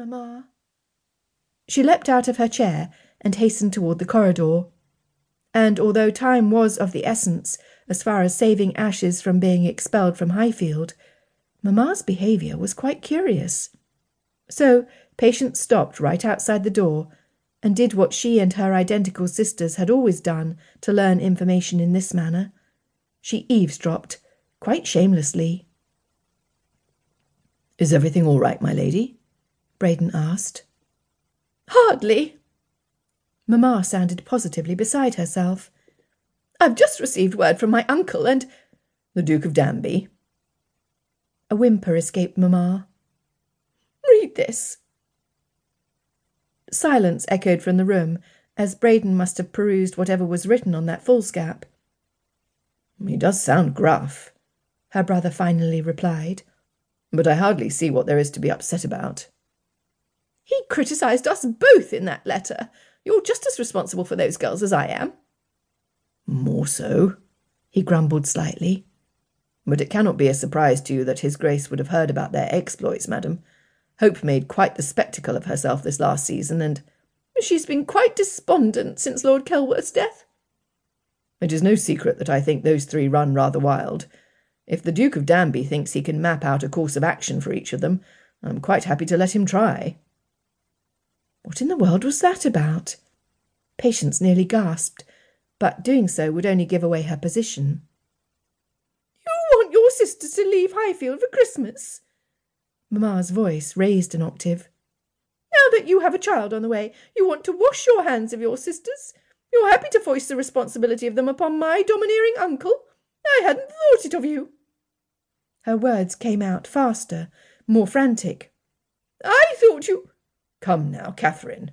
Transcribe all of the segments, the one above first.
Mamma. She leapt out of her chair and hastened toward the corridor. And although time was of the essence as far as saving Ashes from being expelled from Highfield, Mamma's behaviour was quite curious. So Patience stopped right outside the door and did what she and her identical sisters had always done to learn information in this manner. She eavesdropped, quite shamelessly. Is everything all right, my lady? Braden asked. Hardly. Mamma sounded positively beside herself. I've just received word from my uncle and the Duke of Danby. A whimper escaped Mamma. Read this. Silence echoed from the room, as Braden must have perused whatever was written on that foolscap. He does sound gruff, her brother finally replied, but I hardly see what there is to be upset about. He criticised us both in that letter. You're just as responsible for those girls as I am. More so, he grumbled slightly. But it cannot be a surprise to you that His Grace would have heard about their exploits, madam. Hope made quite the spectacle of herself this last season, and she's been quite despondent since Lord Kelworth's death. It is no secret that I think those three run rather wild. If the Duke of Danby thinks he can map out a course of action for each of them, I'm quite happy to let him try. What in the world was that about? Patience nearly gasped, but doing so would only give away her position. You want your sister to leave Highfield for Christmas? Mamma's voice raised an octave. Now that you have a child on the way, you want to wash your hands of your sisters. You're happy to foist the responsibility of them upon my domineering uncle. I hadn't thought it of you. Her words came out faster, more frantic. I thought you. Come now, Catherine,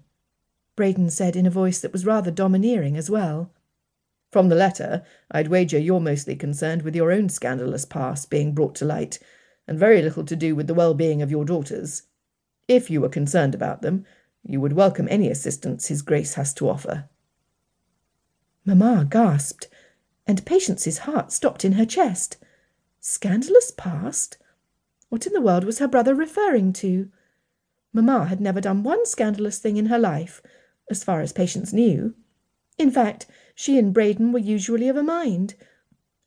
Braden said in a voice that was rather domineering as well. From the letter, I'd wager you're mostly concerned with your own scandalous past being brought to light, and very little to do with the well being of your daughters. If you were concerned about them, you would welcome any assistance His Grace has to offer. Mamma gasped, and Patience's heart stopped in her chest. Scandalous past? What in the world was her brother referring to? Mamma had never done one scandalous thing in her life, as far as Patience knew. In fact, she and Braden were usually of a mind,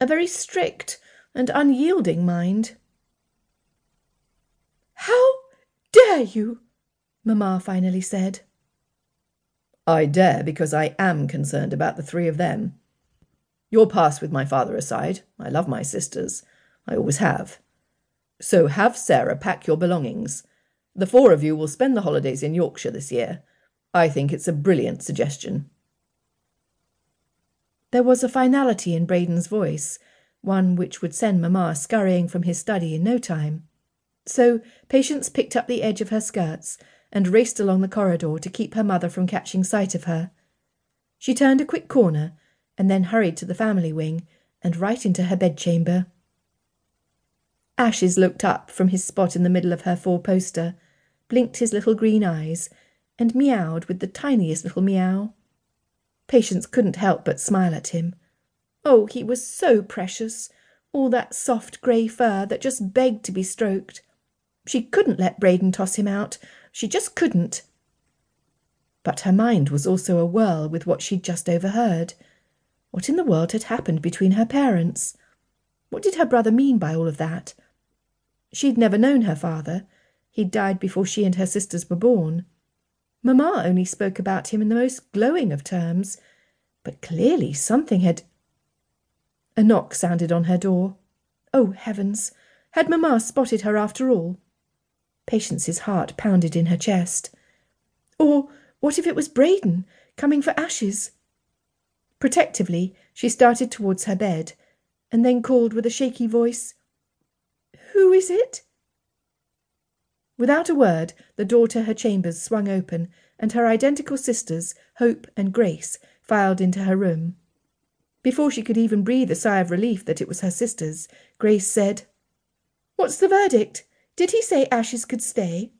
a very strict and unyielding mind. How dare you? Mamma finally said. I dare because I am concerned about the three of them. Your past with my father aside, I love my sisters. I always have. So have Sarah pack your belongings. The four of you will spend the holidays in Yorkshire this year. I think it's a brilliant suggestion. There was a finality in Braden's voice, one which would send Mamma scurrying from his study in no time. So Patience picked up the edge of her skirts and raced along the corridor to keep her mother from catching sight of her. She turned a quick corner and then hurried to the family wing and right into her bedchamber. Ashes looked up from his spot in the middle of her four poster, blinked his little green eyes, and meowed with the tiniest little meow. Patience couldn't help but smile at him. Oh, he was so precious, all that soft grey fur that just begged to be stroked. She couldn't let Braden toss him out. She just couldn't. But her mind was also a whirl with what she'd just overheard. What in the world had happened between her parents? What did her brother mean by all of that? She'd never known her father. He'd died before she and her sisters were born. Mamma only spoke about him in the most glowing of terms, but clearly something had. A knock sounded on her door. Oh, heavens! Had Mamma spotted her after all? Patience's heart pounded in her chest. Or what if it was Braden, coming for ashes? Protectively, she started towards her bed, and then called with a shaky voice, Who is it? Without a word, the door to her chambers swung open, and her identical sisters, Hope and Grace, filed into her room. Before she could even breathe a sigh of relief that it was her sisters, Grace said, What's the verdict? Did he say Ashes could stay?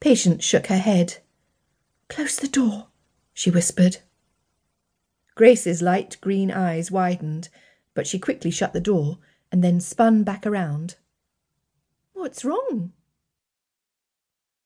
Patience shook her head. Close the door, she whispered. Grace's light green eyes widened, but she quickly shut the door and then spun back around. What's wrong?